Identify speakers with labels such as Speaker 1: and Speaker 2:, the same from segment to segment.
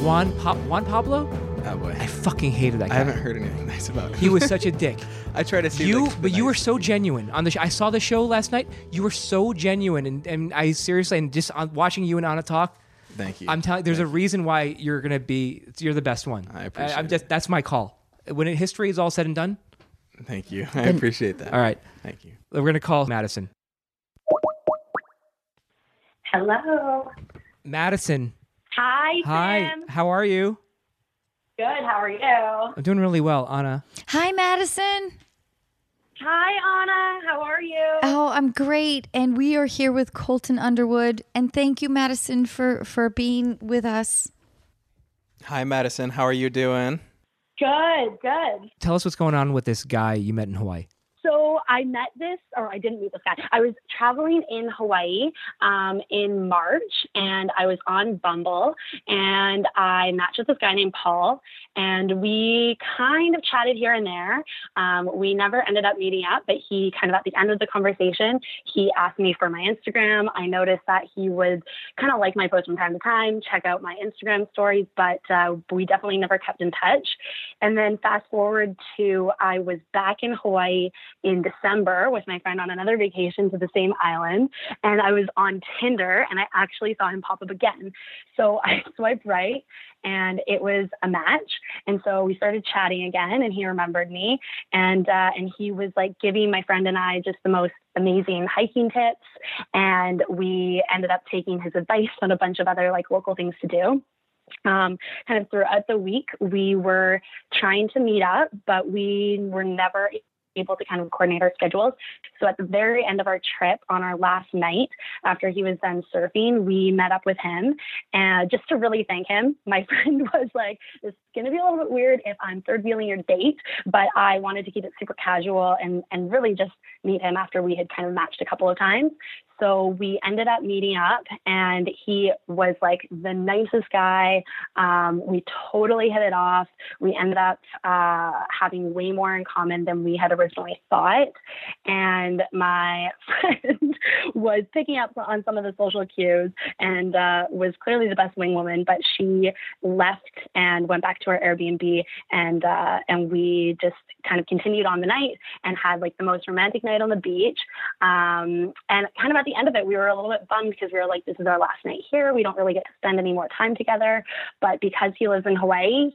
Speaker 1: that guy Juan pa- Juan Pablo?
Speaker 2: Oh boy.
Speaker 1: I fucking hated that guy.
Speaker 2: I haven't heard anything nice about him.
Speaker 1: He was such a dick.
Speaker 2: I try to see
Speaker 1: you,
Speaker 2: like,
Speaker 1: but you were so genuine on the. Sh- I saw the show last night. You were so genuine, and, and I seriously, and just on watching you and Anna talk,
Speaker 2: Thank you.
Speaker 1: I'm telling. There's a reason why you're gonna be. You're the best one.
Speaker 2: I appreciate
Speaker 1: I'm
Speaker 2: it.
Speaker 1: just. That's my call. When it, history is all said and done.
Speaker 2: Thank you. I appreciate that.
Speaker 1: all right,
Speaker 2: Thank you.
Speaker 1: we're gonna call Madison.
Speaker 3: Hello.
Speaker 1: Madison,
Speaker 3: Hi,
Speaker 1: hi.
Speaker 3: Sam.
Speaker 1: How are you?
Speaker 3: Good. How are you?
Speaker 1: I'm doing really well, Anna.
Speaker 4: Hi, Madison.
Speaker 3: Hi, Anna. How are you?
Speaker 4: Oh, I'm great, and we are here with Colton Underwood. And thank you, Madison, for for being with us.
Speaker 2: Hi, Madison. How are you doing?
Speaker 3: Good. Good.
Speaker 1: Tell us what's going on with this guy you met in Hawaii.
Speaker 3: So I met this, or I didn't meet this guy. I was traveling in Hawaii um, in March, and I was on Bumble, and I matched with this guy named Paul, and we kind of chatted here and there. Um, we never ended up meeting up, but he kind of at the end of the conversation, he asked me for my Instagram. I noticed that he would kind of like my posts from time to time, check out my Instagram stories, but uh, we definitely never kept in touch. And then fast forward to I was back in Hawaii in December with my friend on another vacation to the same island. And I was on Tinder and I actually saw him pop up again. So I swiped right and it was a match. And so we started chatting again and he remembered me. And, uh, and he was like giving my friend and I just the most amazing hiking tips. And we ended up taking his advice on a bunch of other like local things to do um, kind of throughout the week, we were trying to meet up, but we were never able to kind of coordinate our schedules. So at the very end of our trip, on our last night, after he was done surfing, we met up with him and just to really thank him. My friend was like, "This is going to be a little bit weird if I'm third wheeling your date," but I wanted to keep it super casual and and really just meet him after we had kind of matched a couple of times. So we ended up meeting up, and he was like the nicest guy. Um, we totally hit it off. We ended up uh, having way more in common than we had originally thought. And my friend was picking up on some of the social cues and uh, was clearly the best wing woman, but she left and went back to our Airbnb, and uh, and we just kind of continued on the night and had like the most romantic night on the beach. Um, and kind of at the end of it, we were a little bit bummed because we were like, this is our last night here. We don't really get to spend any more time together. But because he lives in Hawaii,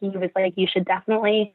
Speaker 3: he was like, you should definitely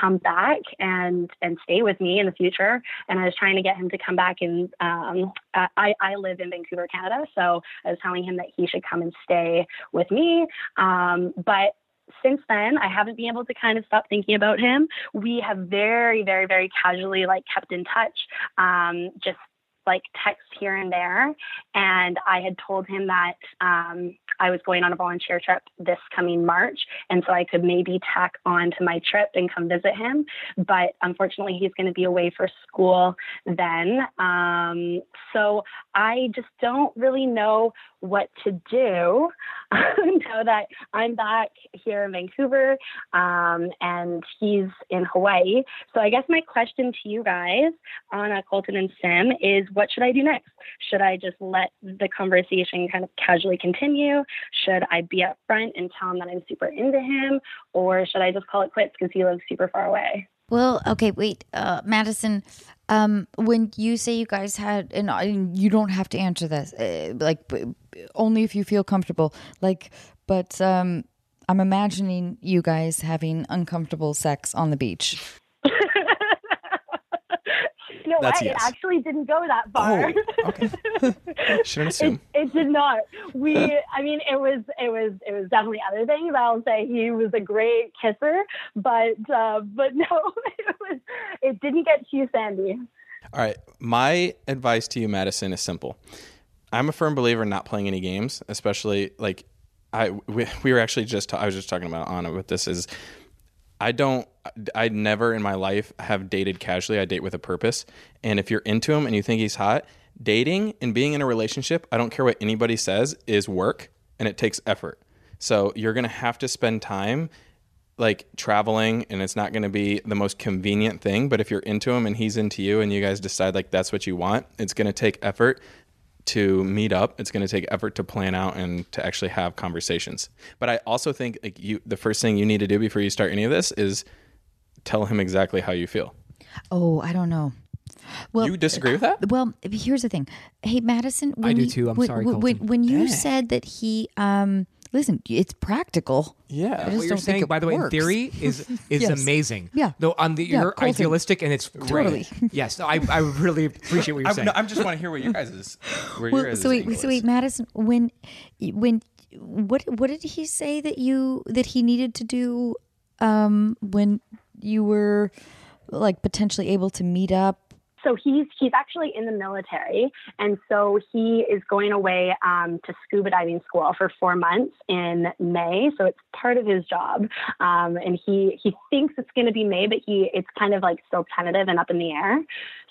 Speaker 3: come back and and stay with me in the future. And I was trying to get him to come back. And um, I I live in Vancouver, Canada, so I was telling him that he should come and stay with me. Um, but since then, I haven't been able to kind of stop thinking about him. We have very, very, very casually like kept in touch, um, just like text here and there. And I had told him that um, I was going on a volunteer trip this coming March, and so I could maybe tack on to my trip and come visit him. But unfortunately, he's going to be away for school then. Um, so I just don't really know what to do now that I'm back here in Vancouver um, and he's in Hawaii. So I guess my question to you guys, Anna, Colton, and Sim, is what should I do next? Should I just let the conversation kind of casually continue? Should I be up front and tell him that I'm super into him? Or should I just call it quits because he lives super far away?
Speaker 4: Well, okay, wait, uh, Madison. Um, when you say you guys had, and you don't have to answer this, uh, like only if you feel comfortable. Like, but um, I'm imagining you guys having uncomfortable sex on the beach.
Speaker 3: Know
Speaker 2: That's
Speaker 3: what?
Speaker 2: yes.
Speaker 3: It actually didn't go that far.
Speaker 2: Oh, okay. Shouldn't assume.
Speaker 3: It, it did not. We, I mean, it was, it was, it was definitely other things. I'll say he was a great kisser, but, uh, but no, it was, it didn't get too sandy.
Speaker 2: All right. My advice to you, Madison, is simple. I'm a firm believer in not playing any games, especially like I we, we were actually just I was just talking about Anna with this is I don't I never in my life have dated casually. I date with a purpose. And if you're into him and you think he's hot, dating and being in a relationship, I don't care what anybody says, is work and it takes effort. So you're going to have to spend time like traveling and it's not going to be the most convenient thing but if you're into him and he's into you and you guys decide like that's what you want it's going to take effort to meet up. It's going to take effort to plan out and to actually have conversations. But I also think like you, the first thing you need to do before you start any of this is tell him exactly how you feel.
Speaker 4: Oh, I don't know. Well,
Speaker 2: you disagree with that?
Speaker 4: Well, here's the thing. Hey, Madison. When
Speaker 1: do
Speaker 4: you-
Speaker 1: too. I'm
Speaker 4: when,
Speaker 1: sorry,
Speaker 4: When, when,
Speaker 1: Colton.
Speaker 4: when you
Speaker 1: Dang.
Speaker 4: said that he, um, listen, it's practical.
Speaker 2: Yeah.
Speaker 4: I just
Speaker 1: what you're
Speaker 4: don't think
Speaker 1: saying,
Speaker 4: it
Speaker 1: by the way, in theory, is is
Speaker 4: Yes.
Speaker 1: amazing.
Speaker 4: Yeah.
Speaker 1: Though on the
Speaker 4: Yeah,
Speaker 1: you're
Speaker 4: Colton.
Speaker 1: idealistic and it's great.
Speaker 4: Totally.
Speaker 1: yes. No, I I really appreciate what you're
Speaker 2: I,
Speaker 1: saying.
Speaker 2: no, I'm just want to hear what you guys is. Where
Speaker 4: Well,
Speaker 2: your guys'
Speaker 4: so wait, so
Speaker 2: is.
Speaker 4: wait, Madison, when, when, what, what did he say that you that he needed to do, um, when you were like potentially able to meet up?
Speaker 3: So he's he's actually in the military, and so he is going away um, to scuba diving school for four months in May. So it's part of his job, um, and he he thinks it's going to be May, but he it's kind of like still tentative and up in the air.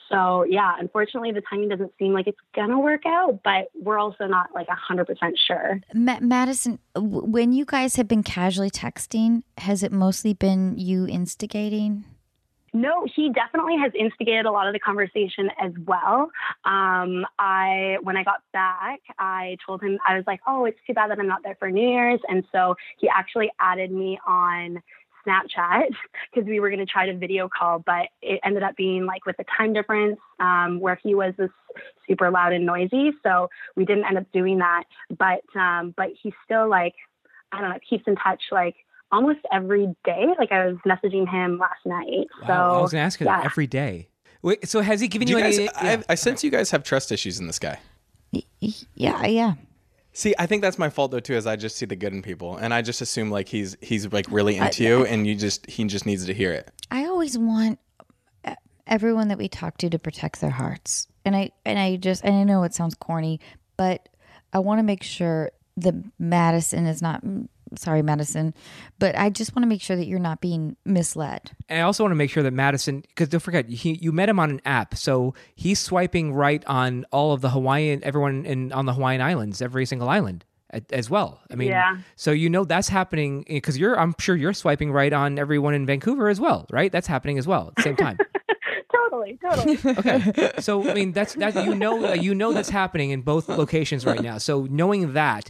Speaker 3: So yeah, unfortunately, the timing doesn't seem like it's gonna work out, but we're also not like hundred percent sure.
Speaker 4: Ma- Madison, when you guys have been casually texting, has it mostly been you instigating?
Speaker 3: No, he definitely has instigated a lot of the conversation as well. Um, I when I got back, I told him I was like, "Oh, it's too bad that I'm not there for New Year's," and so he actually added me on Snapchat because we were going to try to video call, but it ended up being like with the time difference um, where he was this super loud and noisy, so we didn't end up doing that. But um, but he's still like I don't know, keeps in touch like almost every day. Like I was messaging him last night.
Speaker 1: Wow,
Speaker 3: So
Speaker 1: I was gonna ask you that
Speaker 3: yeah.
Speaker 1: every day. Wait, so has he given
Speaker 2: Do
Speaker 1: you,
Speaker 2: you guys,
Speaker 1: any?
Speaker 2: I, I sense you guys have trust issues in this guy.
Speaker 4: Y- y- Yeah, yeah.
Speaker 2: See, I think that's my fault though too, is I just see the good in people, and I just assume like he's he's like really into you, and you just he just needs to hear it.
Speaker 4: I always want everyone that we talk to to protect their hearts. And I and I just and I know it sounds corny, but I want to make sure that Madison is not mm, sorry Madison, but I just want to make sure that you're not being misled.
Speaker 1: And I also want to make sure that Madison, because don't forget, he, you met him on an app, so he's swiping right on all of the Hawaiian, everyone in on the Hawaiian Islands, every single island as well. I mean,
Speaker 3: Yeah.
Speaker 1: so you know that's happening because you're, I'm sure you're swiping right on everyone in Vancouver as well, right? That's happening as well at the same time.
Speaker 3: totally, totally.
Speaker 1: okay, so I mean that's that you know you know that's happening in both locations right now. So knowing that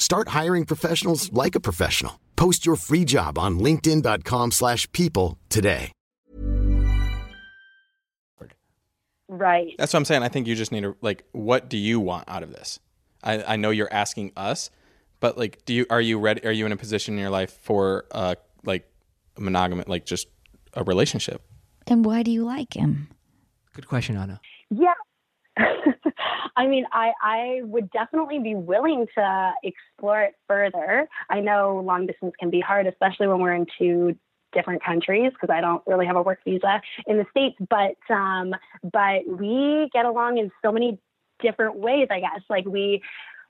Speaker 5: Start hiring professionals like a professional. Post your free job on linkedin.com/people slash people today.
Speaker 3: right.
Speaker 2: That's what I'm saying. I think you just need to like, what do you want out of this? I, I know you're asking us, but like, do you are you ready? Are you in a position in your life for uh like a monogamy, like just a relationship?
Speaker 4: And why do you like him?
Speaker 1: Good question, Anna.
Speaker 3: Yeah. I mean, I, I would definitely be willing to explore it further. I know long distance can be hard, especially when we're in two different countries because I don't really have a work visa in the states. But um, but we get along in so many different ways. I guess like we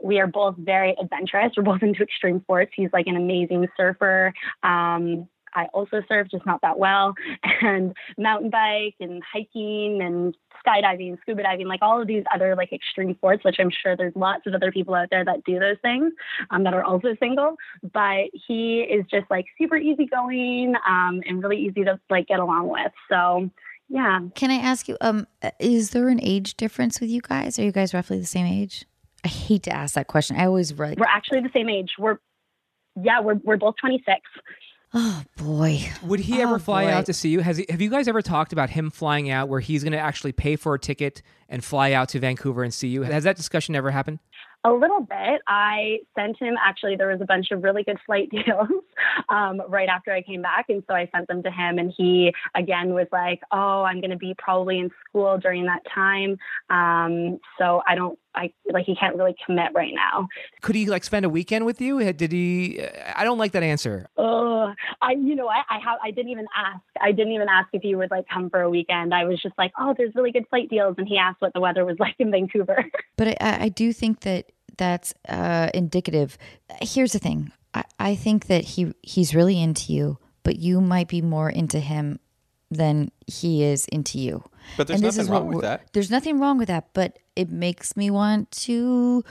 Speaker 3: we are both very adventurous. We're both into extreme sports. He's like an amazing surfer. Um, I also surf, just not that well, and mountain bike and hiking and skydiving, scuba diving, like all of these other like extreme sports, which I'm sure there's lots of other people out there that do those things um, that are also single. But he is just like super easygoing um, and really easy to like get along with. So yeah,
Speaker 4: Can I ask you, um, is there an age difference with you guys? Are you guys roughly the same age? I hate to ask that question. I always like,
Speaker 3: we're actually the same age. We're yeah, we're we're both 26.
Speaker 4: Oh boy.
Speaker 1: Would he
Speaker 4: Oh,
Speaker 1: ever fly
Speaker 4: boy.
Speaker 1: out to see you? Has he, have you guys ever talked about him flying out where he's going to actually pay for a ticket and fly out to Vancouver and see you? Has that discussion ever happened?
Speaker 3: A little bit. I sent him actually. There was a bunch of really good flight deals um, right after I came back, and so I sent them to him. And he again was like, "Oh, I'm going to be probably in school during that time, um, so I don't I like he can't really commit right now.
Speaker 1: Could he like spend a weekend with you? Did he? I don't like that answer.
Speaker 3: Oh, I you know I I have I didn't even ask. I didn't even ask if he would like come for a weekend. I was just like, oh, there's really good flight deals, and he asked what the weather was like in Vancouver.
Speaker 4: But I, I do think that that's uh, indicative. Here's the thing. I, I think that he he's really into you, but you might be more into him than he is into you.
Speaker 2: But there's
Speaker 4: And
Speaker 2: nothing wrong with that.
Speaker 4: There's nothing wrong with that, but it makes me want to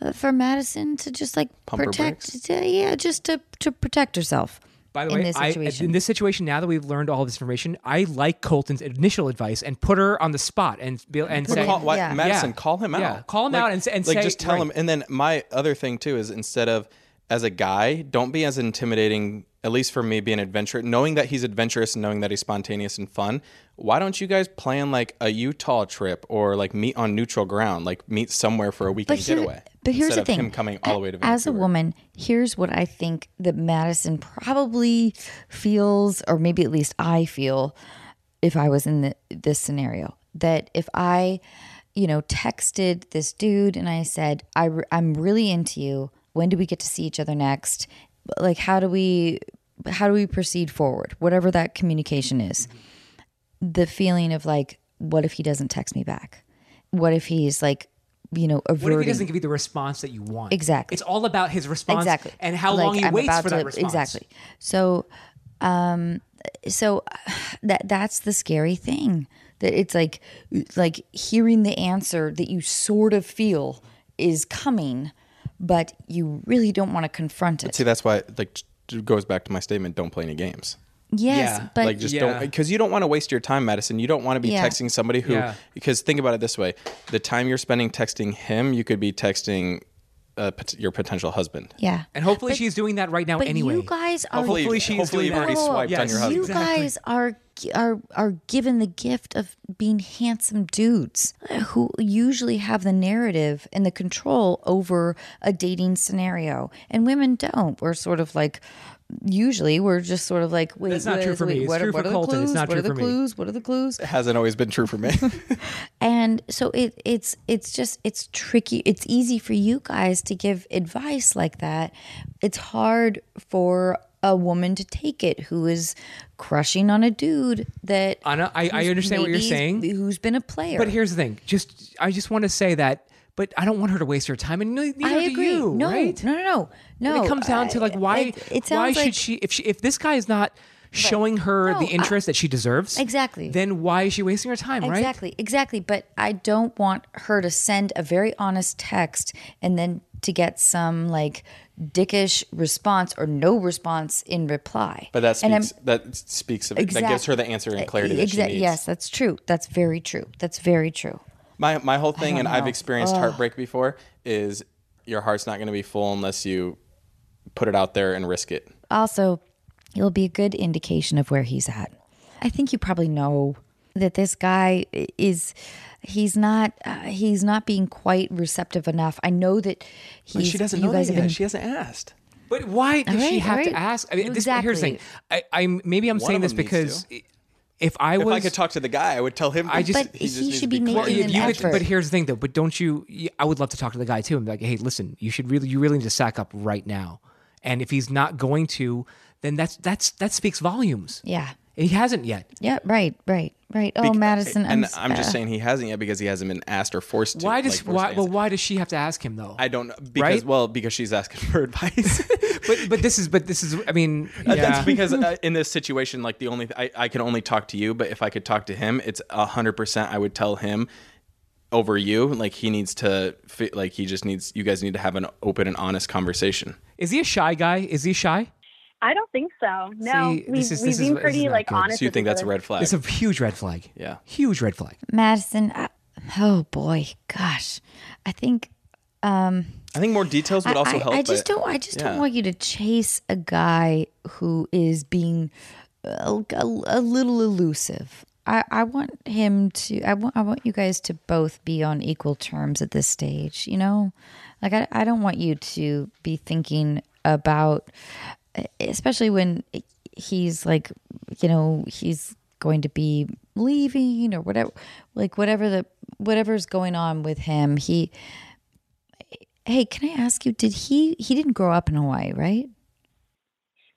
Speaker 4: uh, for Madison to just like
Speaker 2: Pump her
Speaker 4: protect, to, yeah, just to to protect herself.
Speaker 1: By the
Speaker 4: in
Speaker 1: way,
Speaker 4: this
Speaker 1: I, in this situation, now that we've learned all this information, I like Colton's initial advice and put her on the spot and be, and say,
Speaker 2: Call, why,
Speaker 4: Yeah.
Speaker 2: Madison,
Speaker 1: Yeah.
Speaker 2: call him out.
Speaker 1: Yeah, call him
Speaker 2: Like-
Speaker 1: out and, and
Speaker 2: like
Speaker 1: say,
Speaker 2: just tell
Speaker 1: right.
Speaker 2: him. And then my other thing too is instead of as a guy, don't be as intimidating. At least for me, being adventurous, knowing that he's adventurous and knowing that he's spontaneous and fun. Why don't you guys plan like a Utah trip or like meet on neutral ground, like meet somewhere for a weekend
Speaker 4: here-
Speaker 2: getaway?
Speaker 4: But here's the thing:
Speaker 2: him coming all the way to
Speaker 4: as a woman, here's what I think that Madison probably feels, or maybe at least I feel, if I was in the, this scenario, that if I, you know, texted this dude and I said, I, "I'm really into you. When do we get to see each other next? Like, how do we, how do we proceed forward? Whatever that communication is." the feeling of like, what if he doesn't text me back? What if he's like, you know, averting?
Speaker 1: What if he doesn't give you the response that you want?
Speaker 4: Exactly.
Speaker 1: It's all about his response
Speaker 4: exactly
Speaker 1: and how
Speaker 4: Like,
Speaker 1: long he
Speaker 4: I'm
Speaker 1: waits
Speaker 4: about
Speaker 1: for that
Speaker 4: to-
Speaker 1: response.
Speaker 4: exactly so um so that that's the scary thing that it's like like hearing the answer that you sort of feel is coming but you really don't want to confront it
Speaker 2: See, that's why like it goes back to my statement: don't play any games.
Speaker 4: yes
Speaker 1: Yeah.
Speaker 4: but
Speaker 2: like just
Speaker 1: Yeah.
Speaker 2: don't because you don't want to waste your time madison you don't want to be
Speaker 4: Yeah.
Speaker 2: texting somebody who
Speaker 1: Yeah.
Speaker 2: because think about it this way the time you're spending texting him you could be texting uh, pot- your potential husband
Speaker 4: yeah
Speaker 1: And hopefully she's doing that right now
Speaker 4: but
Speaker 1: anyway.
Speaker 4: you guys are
Speaker 2: hopefully,
Speaker 1: Hopefully she's
Speaker 2: hopefully
Speaker 1: doing
Speaker 2: you've already
Speaker 1: that.
Speaker 2: swiped on
Speaker 1: Yes.
Speaker 2: your
Speaker 4: you
Speaker 2: husband
Speaker 4: guys are are are given the gift of being handsome dudes who usually have the narrative and the control over a dating scenario, and women don't. We're sort of like. Usually, we're just sort of like, wait,
Speaker 1: That's not true for
Speaker 4: wait,
Speaker 1: me.
Speaker 4: What,
Speaker 1: true
Speaker 4: are,
Speaker 1: for
Speaker 4: what are the
Speaker 1: Colton. It's
Speaker 4: clues?
Speaker 1: not
Speaker 4: what
Speaker 1: true
Speaker 4: are the
Speaker 1: me.
Speaker 4: clues? What are the clues?
Speaker 2: it hasn't always been true for me
Speaker 4: And so it it's it's just it's tricky. It's easy for you guys to give advice like that. It's hard for a woman to take it who is crushing on a dude that
Speaker 1: Anna, I- I understand what you're saying.
Speaker 4: Who's been a player.
Speaker 1: But here's the thing: just I just want to say that, but I don't want her to waste her time, and neither
Speaker 4: I
Speaker 1: do
Speaker 4: agree.
Speaker 1: you,
Speaker 4: no,
Speaker 1: right?
Speaker 4: no, no, no, no.
Speaker 1: And it comes down to like why
Speaker 4: It, it
Speaker 1: why should
Speaker 4: like,
Speaker 1: she if she if this guy is not showing her
Speaker 4: No,
Speaker 1: the
Speaker 4: I-
Speaker 1: interest that she deserves
Speaker 4: Exactly.
Speaker 1: then why is she wasting her time right
Speaker 4: Exactly, exactly. But I don't want her to send a very honest text and then to get some like dickish response or no response in reply.
Speaker 2: but that
Speaker 4: And
Speaker 2: speaks that speaks of it that gives her the answer and clarity that she needs
Speaker 4: Yes, that's true. That's very true. That's very true.
Speaker 2: My, my whole thing and i've
Speaker 4: know.
Speaker 2: experienced heartbreak before is your heart's not going to be full unless you put it out there and risk it
Speaker 4: Also, it'll be a good indication of where he's at. I think you probably know that this guy is he's not uh, he's not being quite receptive enough. I know that he's
Speaker 2: But she doesn't
Speaker 4: you
Speaker 2: know
Speaker 4: guys
Speaker 2: that
Speaker 4: have
Speaker 2: yet.
Speaker 4: been
Speaker 2: she hasn't asked
Speaker 1: but why does she have
Speaker 4: all
Speaker 1: to ask I mean, this, here's the thing I, I'm maybe i'm
Speaker 2: One
Speaker 1: saying this because
Speaker 2: to.
Speaker 1: If i
Speaker 2: if i could talk to the guy i would tell him
Speaker 1: I just-
Speaker 4: But he
Speaker 2: needs
Speaker 4: should
Speaker 2: to
Speaker 4: be making
Speaker 2: clear.
Speaker 4: an
Speaker 1: you could- but here's the thing though but don't you i would love to talk to the guy too and be like hey listen you should really you really need to sack up right now and if he's not going to then that's that's that speaks volumes
Speaker 4: Yeah.
Speaker 1: He hasn't yet
Speaker 4: Yeah, right, right, right. Oh, Madison,
Speaker 2: and
Speaker 4: I'm,
Speaker 2: I'm, just
Speaker 4: uh,
Speaker 2: saying he hasn't yet because he hasn't been asked or forced to.
Speaker 1: why does
Speaker 2: like,
Speaker 1: why well why does she have to ask him though
Speaker 2: I don't know because
Speaker 1: Right?
Speaker 2: well because she's asking for advice.
Speaker 1: but but this is but this is i mean
Speaker 2: Uh. That's because uh, in this situation, like the only I, I can only talk to you, but if I could talk to him, it's hundred percent. I would tell him over you. Like he needs to, fi- like he just needs. You guys need to have an open and honest conversation.
Speaker 1: is he a shy guy is he shy
Speaker 3: I don't think so. No,
Speaker 1: See,
Speaker 3: we,
Speaker 1: this is-
Speaker 3: we've
Speaker 1: this is-
Speaker 3: been
Speaker 1: this
Speaker 3: pretty
Speaker 1: is not
Speaker 3: like
Speaker 1: good.
Speaker 3: honest.
Speaker 2: So you
Speaker 3: with
Speaker 2: think
Speaker 3: each
Speaker 2: that's a
Speaker 3: other.
Speaker 2: red flag?
Speaker 1: it's a huge red flag
Speaker 2: Yeah.
Speaker 1: huge red flag
Speaker 4: Madison. I, oh boy, gosh, I think um,
Speaker 2: I think more details would also
Speaker 4: I,
Speaker 2: help.
Speaker 4: I just
Speaker 2: but-
Speaker 4: don't. I just
Speaker 2: yeah.
Speaker 4: don't want you to chase a guy who is being a, a, a little elusive. I, I want him to. I want. I want you guys to both be on equal terms at this stage. You know, like I. I don't want you to be thinking about, especially when he's like, you know, he's going to be leaving or whatever. Like whatever the whatever's going on with him, he hey, can I ask you? Did he he didn't grow up in Hawaii, right?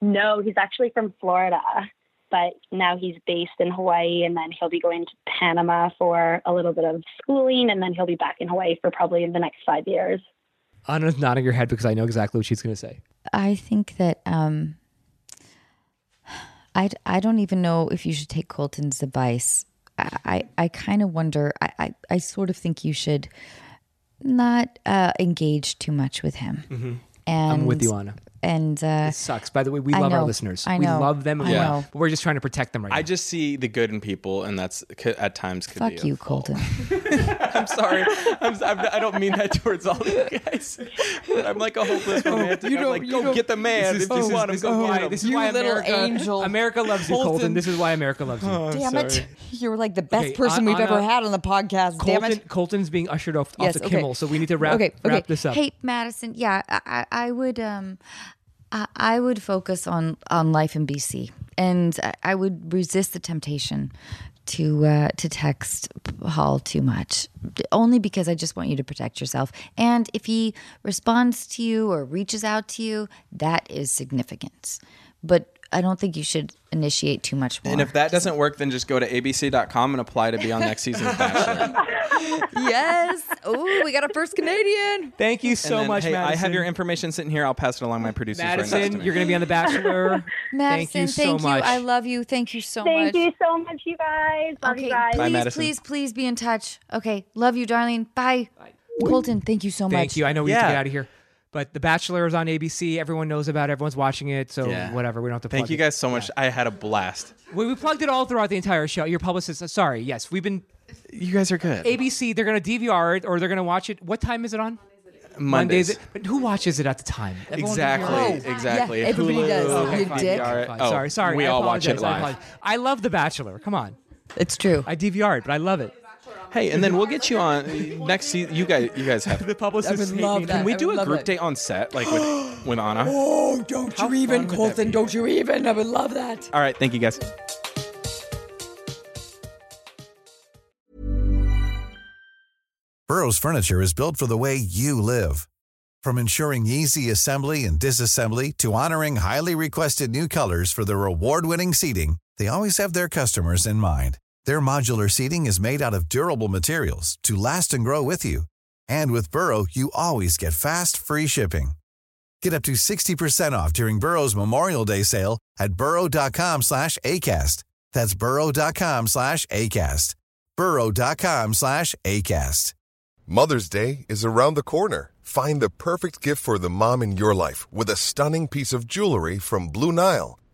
Speaker 3: No, he's actually from Florida, but now he's based in Hawaii, and then he'll be going to Panama for a little bit of schooling, and then he'll be back in Hawaii for probably the next five years.
Speaker 1: Anna's nodding her head because I know exactly what she's going to say.
Speaker 4: I think that um, I I don't even know if you should take Colton's advice. I I, I kind of wonder. I, I I sort of think you should not uh, engage too much with him.
Speaker 1: Mm-hmm. I'm with you, Anna.
Speaker 4: And uh,
Speaker 1: It sucks. By the way, we
Speaker 4: I
Speaker 1: love our listeners.
Speaker 4: I
Speaker 1: We love them.
Speaker 4: I
Speaker 1: Yeah.
Speaker 4: know.
Speaker 1: But we're just trying to protect them right
Speaker 2: I
Speaker 1: now.
Speaker 2: just see the good in people, and that's c- at times could be.
Speaker 4: fuck
Speaker 2: a
Speaker 4: you. Colton.
Speaker 2: I'm sorry. I'm, I'm, I don't mean that towards all of you guys. But I'm like a hopeless romantic. I'm like, go get the man.
Speaker 1: This is,
Speaker 2: if
Speaker 1: this
Speaker 2: you
Speaker 1: is-
Speaker 2: want him,
Speaker 1: this is
Speaker 2: go
Speaker 1: why,
Speaker 2: get him.
Speaker 1: this is
Speaker 4: You
Speaker 1: why
Speaker 4: little
Speaker 1: America,
Speaker 4: angel.
Speaker 1: America loves you, Colton.
Speaker 2: Colton.
Speaker 1: This is why America loves you.
Speaker 2: I'm
Speaker 4: Damn it! You're like the best
Speaker 1: Okay,
Speaker 4: person
Speaker 1: An-
Speaker 4: we've ever
Speaker 1: Anna-
Speaker 4: had on the podcast. Damn it!
Speaker 1: Colton's being ushered off, off
Speaker 4: Yes,
Speaker 1: the
Speaker 4: okay.
Speaker 1: Kimmel, so we need to wrap,
Speaker 4: okay,
Speaker 1: wrap this up.
Speaker 4: Hey, Madison. Yeah, I, I I would um, I, would focus on on life in BC, and I, I would resist the temptation to uh, to text Paul too much, only because I just want you to protect yourself. And if he responds to you or reaches out to you, that is significant. But I don't think you should initiate too much more.
Speaker 2: And if that doesn't work, then just go to abc.com and apply to be on next season's Bachelor.
Speaker 4: yes, oh, we got a first Canadian.
Speaker 1: Thank you so
Speaker 2: then,
Speaker 1: much,
Speaker 2: hey,
Speaker 1: Madison.
Speaker 2: I have your information sitting here. I'll pass it along my producers right next to
Speaker 1: Madison,
Speaker 2: me.
Speaker 1: you're going to be on The Bachelor.
Speaker 4: Madison,
Speaker 1: thank you so much.
Speaker 4: I love you. Thank you so
Speaker 3: Thank
Speaker 4: much.
Speaker 3: Thank you so much, you guys. Love
Speaker 4: Okay,
Speaker 3: you guys.
Speaker 4: please,
Speaker 2: Madison.
Speaker 4: please, please be in touch. Okay, love you, darling. Bye. Colton, thank you so much.
Speaker 1: Thank you. I know we have to get out of here. But The Bachelor is on ABC. Everyone knows about it. Everyone's watching it. So
Speaker 2: Yeah.
Speaker 1: whatever. We don't have to
Speaker 2: Thank
Speaker 1: plug
Speaker 2: you
Speaker 1: it.
Speaker 2: guys so much. I had a blast.
Speaker 1: We, we plugged it all throughout the entire show. Your publicist, uh, sorry. Yes, we've been
Speaker 2: You guys are good.
Speaker 1: ABC. They're going to DVR it or they're going to watch it. What time is it on?
Speaker 2: Mondays.
Speaker 1: But who watches it at the time? Everyone
Speaker 2: Exactly.
Speaker 1: DVR it.
Speaker 2: exactly.
Speaker 4: Yeah, everybody
Speaker 2: Hulu,
Speaker 4: does.
Speaker 2: okay,
Speaker 4: You
Speaker 2: fine,
Speaker 4: dick.
Speaker 2: DVR it.
Speaker 1: Fine,
Speaker 2: Oh,
Speaker 1: sorry, sorry.
Speaker 2: We
Speaker 1: I
Speaker 2: all watch it
Speaker 1: apologize, I
Speaker 2: live.
Speaker 1: apologize. I love The Bachelor. Come on.
Speaker 4: It's true.
Speaker 1: I DVR it, but I love it.
Speaker 2: Hey, and then we'll get you on next season. You guys, you guys have.
Speaker 1: The publicist. hate me.
Speaker 2: Can we do a group date on set, like with with Anna?
Speaker 6: Oh, don't
Speaker 2: How
Speaker 6: you even,
Speaker 2: fun would that
Speaker 6: Colton,
Speaker 2: be?
Speaker 6: don't you even. I would love that.
Speaker 2: All right, thank you guys.
Speaker 7: Burrow's furniture is built for the way you live. From ensuring easy assembly and disassembly to honoring highly requested new colors for their award-winning seating, they always have their customers in mind. Their modular seating is made out of durable materials to last and grow with you. And with Burrow, you always get fast, free shipping. Get up to 60% off during Burrow's Memorial Day sale at burrow.com slash ACAST. That's burrow.com slash ACAST. burrow.com slash ACAST.
Speaker 8: Mother's Day is around the corner. Find the perfect gift for the mom in your life with a stunning piece of jewelry from Blue Nile.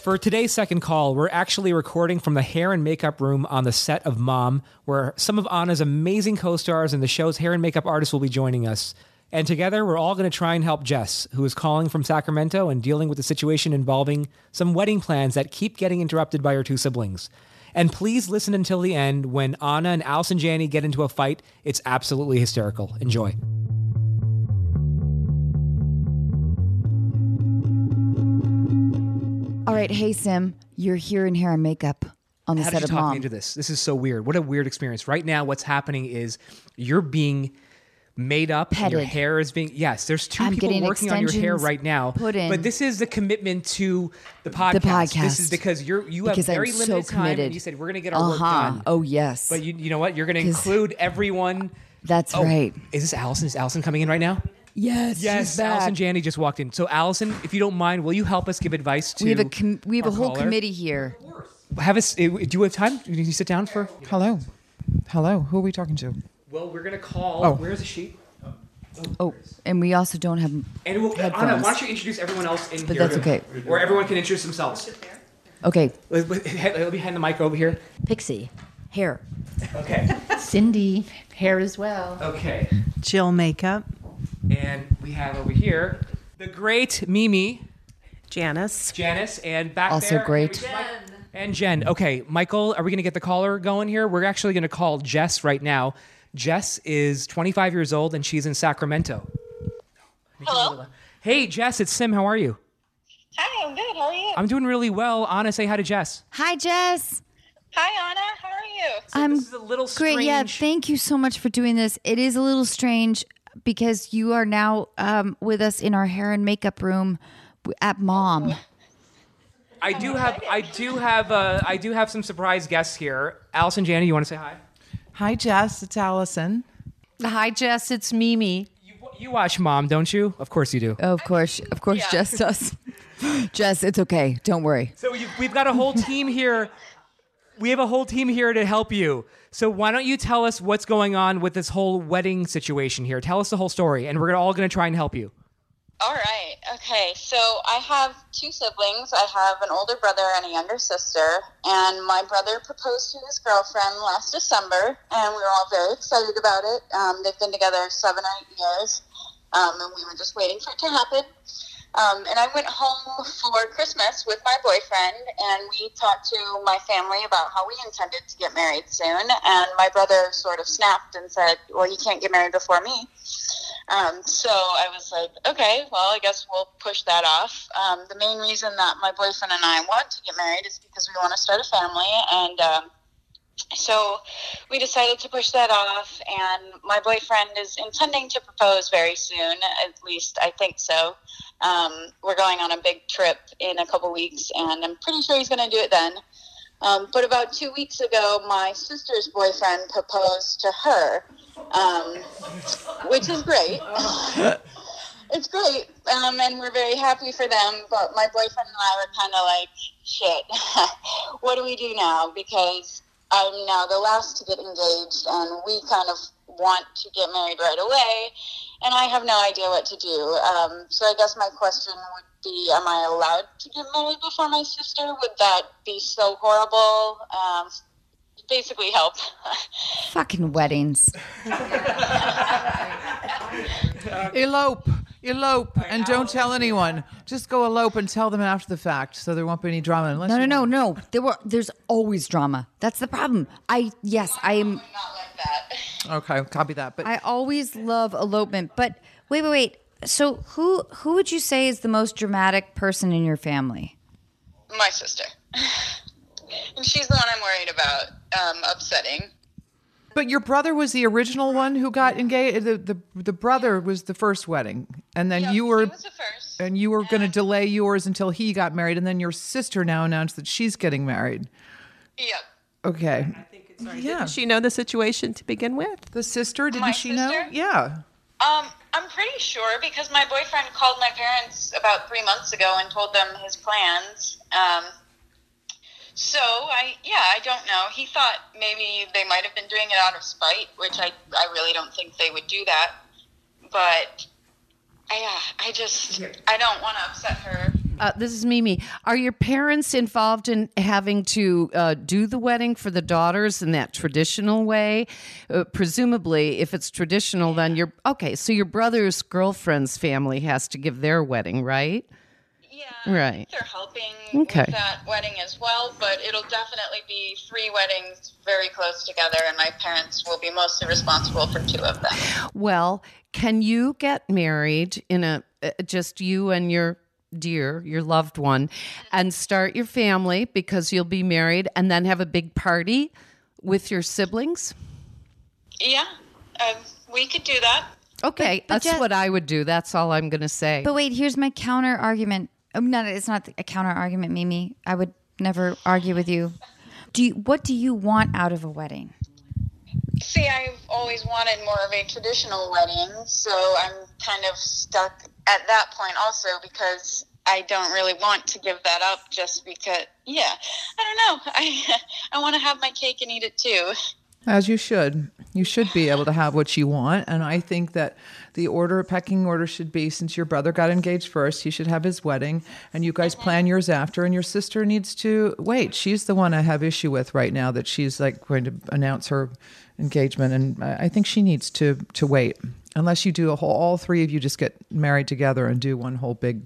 Speaker 1: For today's second call, we're actually recording from the hair and makeup room on the set of Mom, where some of Anna's amazing co stars and the show's hair and makeup artists will be joining us. And together, we're all going to try and help Jess, who is calling from Sacramento and dealing with a situation involving some wedding plans that keep getting interrupted by her two siblings. And please listen until the end when Anna and Allison Janney get into a fight. It's absolutely hysterical. Enjoy.
Speaker 4: All right, hey Sim, you're here in hair and makeup on the
Speaker 1: How
Speaker 4: set
Speaker 1: did you
Speaker 4: of
Speaker 1: talk
Speaker 4: Mom.
Speaker 1: me into this? This is so weird. What a weird experience. Right now, what's happening is you're being made up. and Your
Speaker 4: Petted.
Speaker 1: hair is being yes. There's 2
Speaker 4: I'm
Speaker 1: people
Speaker 4: getting
Speaker 1: working on your hair
Speaker 4: extensions
Speaker 1: right now.
Speaker 4: put in.
Speaker 1: But this is the commitment to the podcast. This is
Speaker 4: podcast.
Speaker 1: because you're you
Speaker 4: Because
Speaker 1: have
Speaker 4: I'm
Speaker 1: very
Speaker 4: so
Speaker 1: limited time,
Speaker 4: committed.
Speaker 1: and you said we're going to get our work
Speaker 4: Uh-huh.
Speaker 1: done.
Speaker 4: Oh yes.
Speaker 1: But you you know what? You're going to
Speaker 4: 'Cause-
Speaker 1: include everyone.
Speaker 4: That's
Speaker 1: Oh,
Speaker 4: right.
Speaker 1: Is this Allison? Is Allison coming in right now?
Speaker 6: Yes,
Speaker 1: Yes,
Speaker 6: she's back.
Speaker 1: Allison Janney just walked in. So Allison, if you don't mind, will you help us give advice to?
Speaker 4: we have a com- we have a whole
Speaker 1: caller?
Speaker 4: committee here.
Speaker 1: Have us. Eh, do you have time? Can you sit down for?
Speaker 6: Hello. Hello. Who are we talking to?
Speaker 1: Well, we're going to call.
Speaker 6: Oh.
Speaker 1: Where's the sheet?
Speaker 4: Oh, and we also don't have
Speaker 1: And we'll, Anna, why don't you introduce everyone else in
Speaker 4: But
Speaker 1: here?
Speaker 4: that's okay.
Speaker 1: Or everyone can introduce themselves.
Speaker 4: Okay,
Speaker 1: Let, let, let me hand the mic over here.
Speaker 9: Pixie, hair.
Speaker 1: Okay.
Speaker 9: Cindy, hair as well.
Speaker 1: Okay.
Speaker 10: Jill makeup.
Speaker 1: And we we have over here the great Mimi,
Speaker 10: Janice.
Speaker 1: Janice, and back
Speaker 4: Also
Speaker 1: there,
Speaker 4: great.
Speaker 1: and Jen. Okay, Michael, are we going to get the caller going here? We're actually going to call Jess right now. Jess is 25 years old and she's in Sacramento.
Speaker 11: Hello.
Speaker 1: Hey, Jess, it's Sim. How are you?
Speaker 11: Hi, I'm good. How are you?
Speaker 1: I'm doing really well. Anna, say hi to Jess.
Speaker 4: Hi, Jess.
Speaker 11: Hi, Anna. How are you?
Speaker 4: I'm
Speaker 1: this is a little strange.
Speaker 4: great. Yeah, thank you so much for doing this. It is a little strange because you are now um, with us in our hair and makeup room at Mom.
Speaker 1: I do have, I do have, uh, I do have some surprise guests here. Allison, Jana, you want to say hi?
Speaker 6: Hi, Jess. It's Allison.
Speaker 10: Hi, Jess. It's Mimi.
Speaker 1: You watch Mom, don't you? Of course you do.
Speaker 4: Of course, of course, Jess does. Jess, it's okay. Don't worry.
Speaker 1: So you, we've got a whole team here. We have a whole team here to help you. So why don't you tell us what's going on with this whole wedding situation here? Tell us the whole story, and we're all going to try and help you.
Speaker 11: All right. Okay. So I have two siblings. I have an older brother and a younger sister. And my brother proposed to his girlfriend last December, and we were all very excited about it. Um, they've been together seven or eight years, um, and we were just waiting for it to happen. Um, and I went home for Christmas with my boyfriend, and we talked to my family about how we intended to get married soon. And my brother sort of snapped and said, Well, you can't get married before me. Um, so I was like, okay, well, I guess we'll push that off. Um, the main reason that my boyfriend and I want to get married is because we want to start a family. And um, so we decided to push that off. And my boyfriend is intending to propose very soon, at least I think so. Um, we're going on a big trip in a couple weeks, and I'm pretty sure he's going to do it then. Um, but about two weeks ago, my sister's boyfriend proposed to her, um, which is great. it's great, um, and we're very happy for them. But my boyfriend and I were kind of like, shit, what do we do now? Because I'm now the last to get engaged, and we kind of want to get married right away, and I have no idea what to do. Um, so I guess my question would be, am I allowed to get married before my sister? Would that be so horrible? Um, basically, help.
Speaker 4: Fucking weddings.
Speaker 6: Elope. Elope. And don't tell anyone. Just go elope and tell them after the fact so there won't be any drama. Unless
Speaker 4: No, no,
Speaker 6: you
Speaker 4: no, no. There were. There's always drama. That's the problem. I yes, I am.
Speaker 11: Not like that.
Speaker 6: Okay, copy that. But
Speaker 4: I always love elopement. But wait, wait, wait. So who who would you say is the most dramatic person in your family?
Speaker 11: My sister. and she's the one I'm worried about um, upsetting.
Speaker 6: But your brother was the original one who got engaged. The the, the brother was the first wedding, and then
Speaker 11: Yep,
Speaker 6: you were
Speaker 11: he was the first.
Speaker 6: and you were going to delay yours until he got married, and then your sister now announced that she's getting married.
Speaker 11: Yep.
Speaker 6: Okay, Yeah.
Speaker 10: Did she know the situation to begin with?
Speaker 6: the sister didn't
Speaker 11: My
Speaker 6: she know? Yeah.
Speaker 11: Um, I'm pretty sure because my boyfriend called my parents about three months ago and told them his plans. Um, so I, yeah, I don't know. He thought maybe they might have been doing it out of spite, which I, I really don't think they would do that. But I, uh, I just, I don't want to upset her.
Speaker 10: Uh, this is Mimi. Are your parents involved in having to uh, do the wedding for the daughters in that traditional way? Uh, presumably, if it's traditional, then you're okay. So your brother's girlfriend's family has to give their wedding, right?
Speaker 11: Yeah,
Speaker 10: Right.
Speaker 11: They're helping
Speaker 10: Okay.
Speaker 11: with that wedding as well, but it'll definitely be three weddings very close together, and my parents will be mostly responsible for two of them.
Speaker 10: Well, can you get married in a uh, just you and your dear, your loved one, and start your family because you'll be married, and then have a big party with your siblings?
Speaker 11: Yeah, um, we could do that.
Speaker 10: Okay,
Speaker 4: But- but
Speaker 10: that's
Speaker 4: Jess-
Speaker 10: what I would do. That's all I'm going to say.
Speaker 4: But wait, here's my counter argument. Oh, no, it's not a counter argument, Mimi. I would never argue with you. Do you, what do you want out of a wedding?
Speaker 11: See, I've always wanted more of a traditional wedding, so I'm kind of stuck at that point also because I don't really want to give that up just because, yeah, I don't know. I, I want to have my cake and eat it too.
Speaker 6: As you should. You should be able to have what you want. And I think that the order, pecking order should be since your brother got engaged first, he should have his wedding and you guys plan yours after. And your sister needs to wait. She's the one I have issue with right now that she's like going to announce her engagement. And I think she needs to, to wait. Unless you do a whole, all three of you just get married together and do one whole big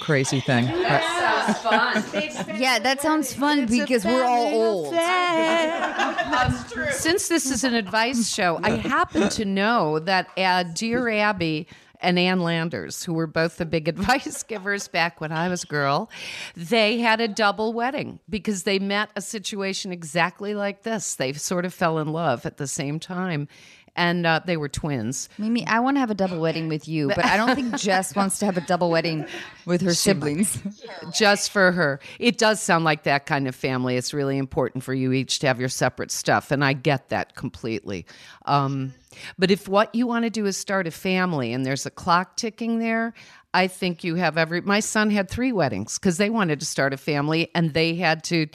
Speaker 6: crazy thing. But-
Speaker 4: Yeah, that sounds fun because we're all old.
Speaker 10: Since this is an advice show, I happen to know that uh, Dear Abby and Ann Landers, who were both the big advice givers back when I was a girl, they had a double wedding because they met a situation exactly like this. They sort of fell in love at the same time. And uh, they were twins.
Speaker 4: Mimi, I want to have a double wedding with you, but I don't think Jess wants to have a double wedding with her siblings.
Speaker 10: just for her. It does sound like that kind of family. It's really important for you each to have your separate stuff, and I get that completely. Um, but if what you want to do is start a family and there's a clock ticking there, I think you have every. My son had three weddings because they wanted to start a family and they had to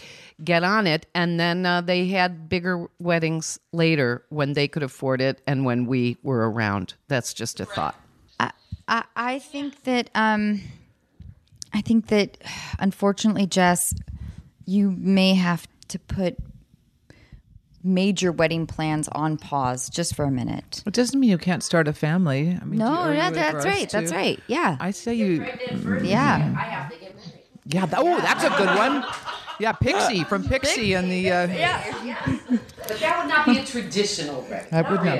Speaker 10: get on it. And then uh, they had bigger weddings later when they could afford it and when we were around. That's just a thought.
Speaker 4: I, I think that um, I think that unfortunately, Jess, you may have to put major wedding plans on pause just for a minute.
Speaker 6: It doesn't mean you can't start a family. I mean,
Speaker 4: No,
Speaker 6: do-
Speaker 4: yeah, that's
Speaker 6: adverse
Speaker 4: right, that's
Speaker 6: to-
Speaker 4: right, yeah.
Speaker 6: I say you.
Speaker 4: Yeah.
Speaker 6: Yeah. That, oh, that's a good one. Yeah, Pixie from Pixie and the. Uh, yeah.
Speaker 10: But that would not be a traditional wedding.
Speaker 6: I would know.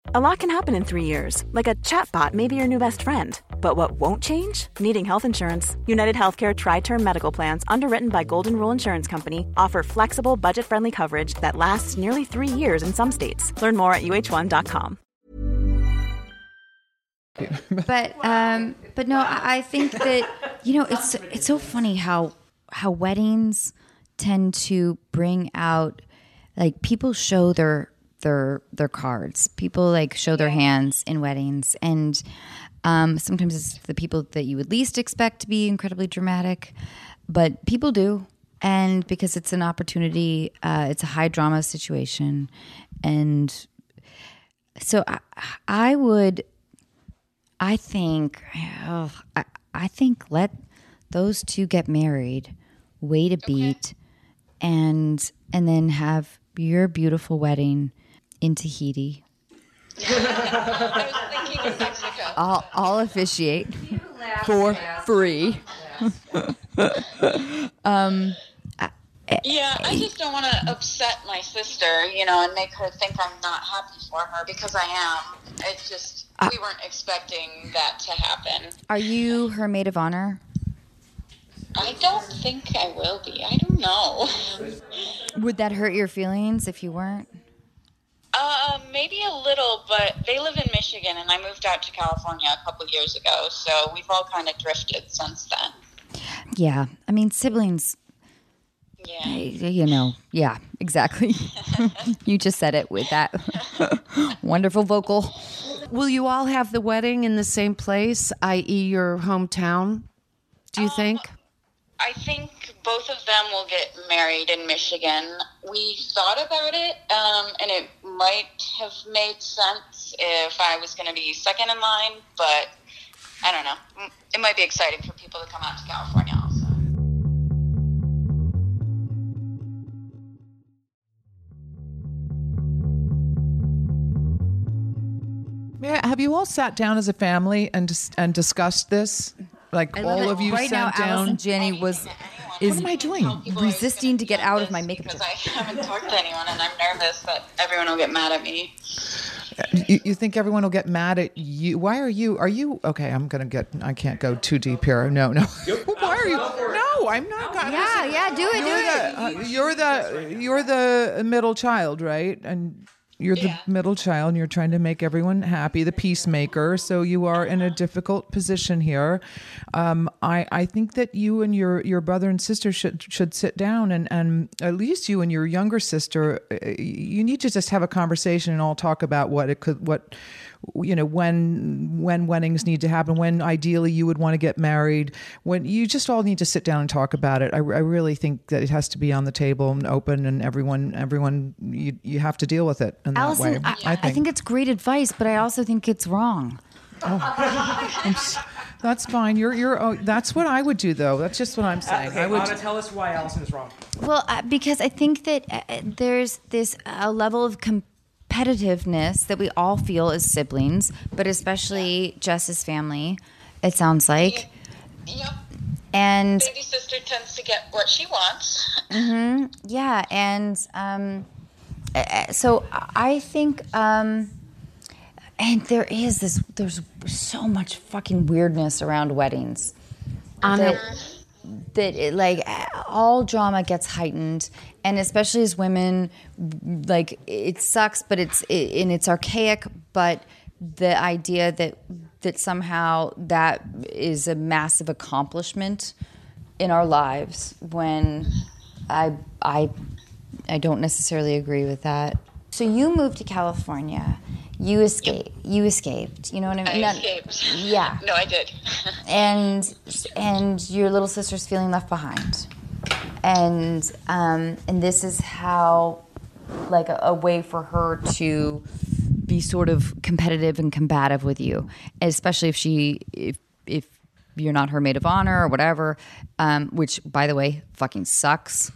Speaker 12: A lot can happen in three years, like a chatbot may be your new best friend. But what won't change? Needing health insurance. United Healthcare TriTerm Medical Plans, underwritten by Golden Rule Insurance Company, offer flexible, budget friendly coverage that lasts nearly three years in some states. Learn more at uhone.com.
Speaker 4: but um but no I, I think that you know it's it's so funny how how weddings tend to bring out like people show their their their cards. People like show their hands in weddings and um sometimes it's the people that you would least expect to be incredibly dramatic but people do and because it's an opportunity uh it's a high drama situation and so I, I would I think, oh, I, I think let those two get married, wait a beat, and and then have your beautiful wedding in Tahiti. I'll I'll officiate for free. um,
Speaker 11: Yeah, I just don't want to upset my sister, you know, and make her think I'm not happy for her because I am. It's just we weren't expecting that to happen.
Speaker 4: are you her maid of honor?
Speaker 11: I don't think I will be. I don't know.
Speaker 4: Would that hurt your feelings if you weren't?
Speaker 11: Uh, maybe a little, but they live in Michigan, and I moved out to California a couple years ago, so we've all kind of drifted since then.
Speaker 4: Yeah, I mean siblings.
Speaker 11: Yeah.
Speaker 4: You know, yeah, exactly. you just said it with that wonderful vocal.
Speaker 10: Will you all have the wedding in the same place, i.e., your hometown? Do you think?
Speaker 11: I think both of them will get married in Michigan. We thought about it, um, and it might have made sense if I was going to be second in line, but I don't know. It might be exciting for people to come out to California also.
Speaker 6: Yeah, have you all sat down as a family and dis- and discussed this? Like all
Speaker 4: it.
Speaker 6: of you
Speaker 4: right
Speaker 6: sat
Speaker 4: now,
Speaker 6: down.
Speaker 4: Allison Jenny was is
Speaker 6: what am I doing?
Speaker 4: resisting to get out of my makeup.
Speaker 11: Because I haven't talked to anyone, and I'm nervous that everyone will get mad at me.
Speaker 6: You, you think everyone will get mad at you? Why are you? Are you okay? I'm gonna get. I can't go too deep here. No, no. Why are you? No, I'm not. gonna-
Speaker 4: Yeah, yeah, do it,
Speaker 6: you're
Speaker 4: it.
Speaker 6: The, uh, you're the you're the middle child, right? And you're the middle child and you're trying to make everyone happy, the peacemaker. So you are in a difficult position here. Um, I, I think that you and your, your brother and sister should should sit down and, and at least you and your younger sister, uh, you need to just have a conversation and all talk about what it could what you know when when weddings need to happen when ideally you would want to get married when you just all need to sit down and talk about it. I, I really think that it has to be on the table and open and everyone everyone you, you have to deal with it in that way
Speaker 4: Allison, I, I think it's great advice, but I also think it's wrong.
Speaker 6: I'm s- that's fine. You're you're oh, that's what I would do though. That's just what I'm saying.
Speaker 1: Okay,
Speaker 6: I would
Speaker 1: Anna, tell us why Allison is wrong.
Speaker 4: Well, uh, because I think that uh, there's this uh, level of competitiveness that we all feel as siblings, but especially Jess's family. It sounds like.
Speaker 11: Yep.
Speaker 4: And
Speaker 11: Baby sister tends to get what she wants.
Speaker 4: hmm Yeah, and um, so I think, um, and there is this. There's so much fucking weirdness around weddings. that, that it, like all drama gets heightened, and especially as women, like it sucks, but it's it, and it's archaic. But the idea that that somehow that is a massive accomplishment in our lives when I I I don't necessarily agree with that. So you moved to California. You escaped. You escaped. You know what I mean?
Speaker 11: I escaped.
Speaker 4: Yeah.
Speaker 11: No, I did.
Speaker 4: And and your little sister's feeling left behind. And um, and this is how, like a, a way for her to be sort of competitive and combative with you, especially if she if if you're not her maid of honor or whatever. Um, which, by the way, fucking sucks.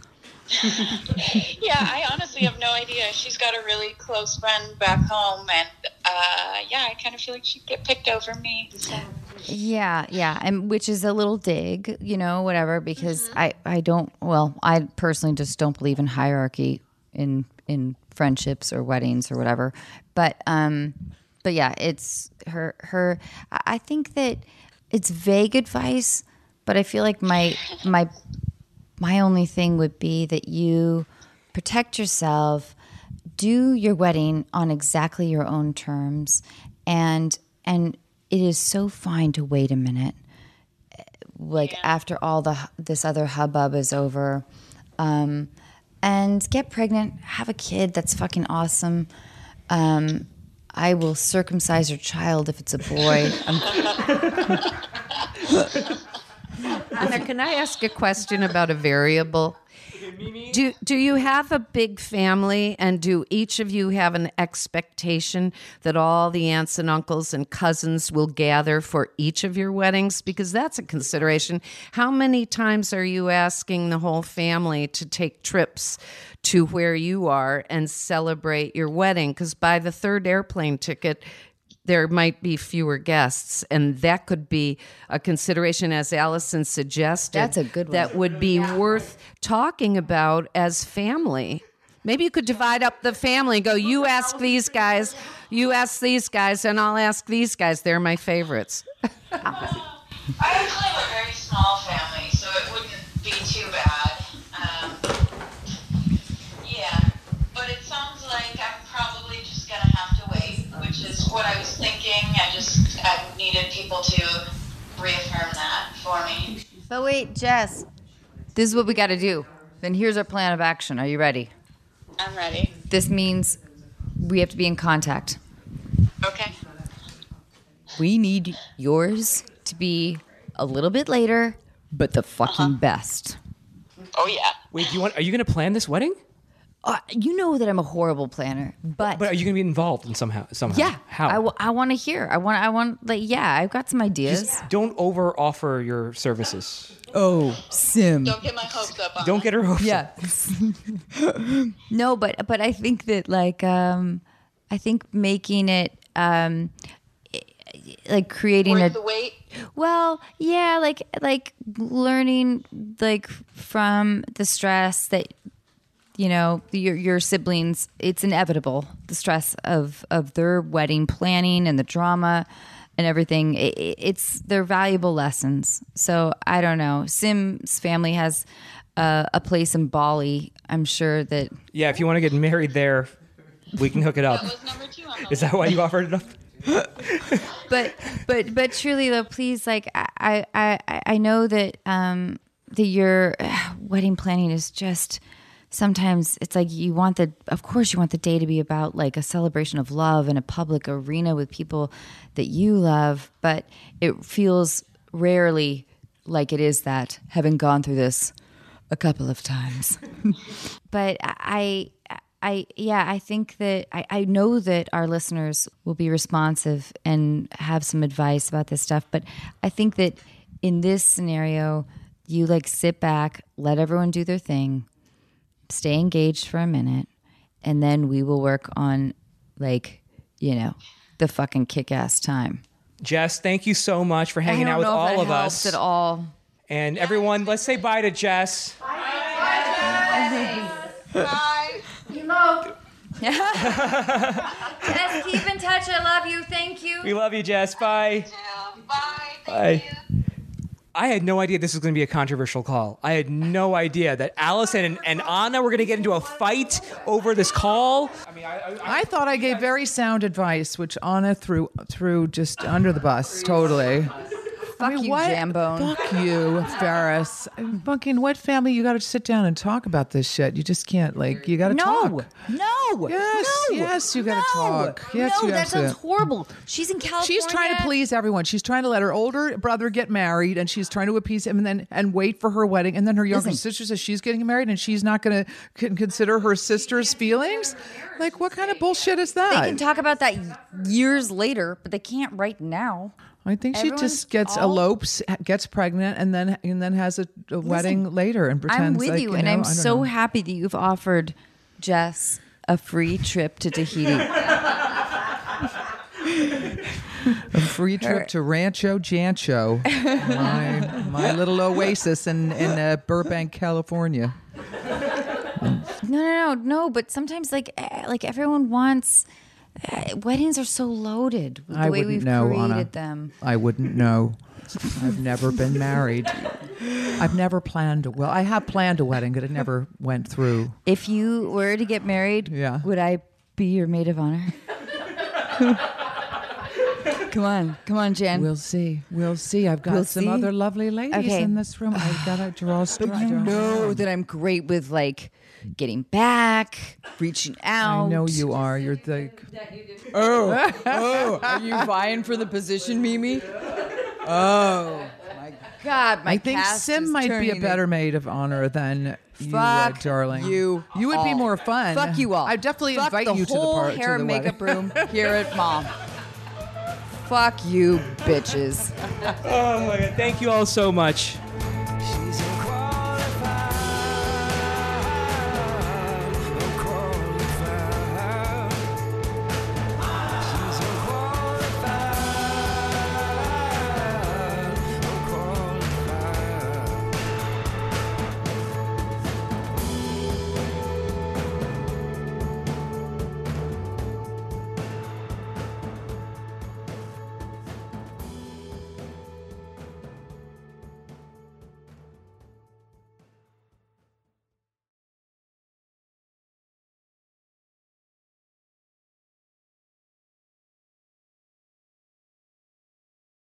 Speaker 11: Yeah, I honestly have no idea. She's got a really close friend back home, and uh, yeah, I kind of feel like she'd get picked over me. So.
Speaker 4: Yeah, yeah, and which is a little dig, you know, whatever. Because I, I don't. Well, I personally just don't believe in hierarchy in in friendships or weddings or whatever. But um, but yeah, it's her her. I I think that it's vague advice, but I feel like my my my only thing would be that you protect yourself do your wedding on exactly your own terms and and it is so fine to wait a minute like after all the this other hubbub is over. Um, and get pregnant have a kid that's fucking awesome. Um, i will circumcise your child if it's a boy. I'm-
Speaker 10: Anna, can I ask a question about a variable? Do do you have a big family and do each of you have an expectation that all the aunts and uncles and cousins will gather for each of your weddings because that's a consideration. How many times are you asking the whole family to take trips to where you are and celebrate your wedding because by the third airplane ticket there might be fewer guests, and that could be a consideration, as Allison suggested.
Speaker 4: That's a good one.
Speaker 10: That would be worth talking about as family. Maybe you could divide up the family and go, you ask these guys, you ask these guys, and I'll ask these guys. They're my favorites.
Speaker 11: I actually have a very small family, which what I was thinking. I just I needed people to reaffirm that for me.
Speaker 4: but wait jess this is what we got to do then here's our plan of action are you ready
Speaker 11: I'm ready.
Speaker 4: this means we have to be in contact
Speaker 11: Okay.
Speaker 4: we need yours to be a little bit later, but the fucking uh-huh. best.
Speaker 11: Oh yeah.
Speaker 1: Wait, do you want? Are you going to plan this wedding?
Speaker 4: Uh, you know that I'm a horrible planner, but,
Speaker 1: But are you going to be involved in somehow? Somehow?
Speaker 4: yeah,
Speaker 1: How?
Speaker 4: I, w- I want to hear. I want. I want. Like, yeah, I've got some ideas.
Speaker 1: Just don't over offer your services.
Speaker 4: oh, Sim.
Speaker 11: Don't get my hopes up. On
Speaker 1: Don't get her hopes. Up.
Speaker 4: Yeah. no, but but I think that like um, I think making it um, like creating a
Speaker 11: Worth the wait.
Speaker 4: Well, yeah, like like learning like from the stress that you know your your siblings. It's inevitable the stress of of their wedding planning and the drama and everything. It, it- it's they're valuable lessons. So I don't know. Sim's family has uh, a place in Bali. I'm sure that
Speaker 1: Yeah, if you want to get married there, We can hook it up.
Speaker 11: That was number two
Speaker 1: Is that why you offered it up?
Speaker 4: but but but truly though please like i i i I know that um that your uh, wedding planning is just sometimes it's like you want the of course you want the day to be about like a celebration of love in a public arena with people that you love but it feels rarely like it is that having gone through this a couple of times but I, I, yeah, I think that I, I know that our listeners will be responsive and have some advice about this stuff. But I think that in this scenario, you like sit back, let everyone do their thing, stay engaged for a minute, and then we will work on like, you know, the fucking kick ass time.
Speaker 1: Jess, thank you so much for hanging out with
Speaker 4: know if
Speaker 1: all
Speaker 4: that
Speaker 1: of
Speaker 4: helps
Speaker 1: us.
Speaker 4: at all.
Speaker 1: And everyone, let's say bye to Jess.
Speaker 11: Bye.
Speaker 4: Bye Jess, Bye. You love. Yeah. keep in touch. I love you. Thank you.
Speaker 1: We love you, Jess. Bye.
Speaker 11: Bye.
Speaker 1: Bye. I had no idea this was going to be a controversial call. I had no idea that Allison and, and Anna were going to get into a fight over this call.
Speaker 6: I thought I gave very sound advice, which Anna threw threw just under the bus totally.
Speaker 4: Fuck you, Jambone.
Speaker 6: Fuck you, Faris. Fucking what family? You got to sit down and talk about this shit. You just can't like. You got to
Speaker 4: No,
Speaker 6: talk.
Speaker 4: no,
Speaker 6: Yes,
Speaker 4: no,
Speaker 6: yes, you gotta
Speaker 4: no,
Speaker 6: talk. Yes,
Speaker 4: no,
Speaker 6: you
Speaker 4: that sounds
Speaker 6: to.
Speaker 4: horrible. She's in California.
Speaker 6: She's trying to please everyone. She's trying to let her older brother get married, and she's trying to appease him, and then and wait for her wedding. And then her younger
Speaker 4: Listen.
Speaker 6: sister says she's getting married, and she's not going to consider her sister's feelings. Like, what kind of bullshit is that?
Speaker 4: They can talk about that years later, but they can't right now.
Speaker 6: I think she just gets
Speaker 4: all-
Speaker 6: elopes, gets pregnant, and then and then has a, a wedding later and pretends.
Speaker 4: I'm with
Speaker 6: like,
Speaker 4: you,
Speaker 6: you
Speaker 4: and
Speaker 6: know,
Speaker 4: I'm so
Speaker 6: know.
Speaker 4: happy that you've offered Jess a free trip to Tahiti.
Speaker 6: a free trip to Rancho Jancho, my, my little oasis in in uh, Burbank, California.
Speaker 4: no, no, no, no. But sometimes, like, eh, like everyone wants. Eh, weddings are so loaded with the
Speaker 6: I
Speaker 4: way we've
Speaker 6: know,
Speaker 4: created
Speaker 6: Anna.
Speaker 4: them.
Speaker 6: I wouldn't know. I've never been married. I've never planned a well. I have planned a wedding, but it never went through.
Speaker 4: If you were to get married,
Speaker 6: Yeah.
Speaker 4: would I be your maid of honor? come on, come on, Jen.
Speaker 6: We'll see. We'll see. I've got
Speaker 4: We'll
Speaker 6: some
Speaker 4: see.
Speaker 6: other lovely ladies
Speaker 4: Okay.
Speaker 6: in this room. I've got to draw straight.
Speaker 4: But you know that I'm great with like getting back, reaching out.
Speaker 6: I know you are. You're the.
Speaker 4: Oh, oh, are you vying for the position, Mimi? Oh my God, my
Speaker 6: I think Sim might be a
Speaker 4: turning
Speaker 6: better maid of honor than you, uh,
Speaker 4: Fuck
Speaker 6: would, darling.
Speaker 4: you
Speaker 6: You would be more fun.
Speaker 4: Fuck you all.
Speaker 6: I definitely
Speaker 4: Fuck
Speaker 6: invite you to the
Speaker 4: whole
Speaker 6: part
Speaker 4: hair
Speaker 6: to the
Speaker 4: and makeup room here at Mom. Fuck you, bitches.
Speaker 1: Oh my god! Thank you all so much.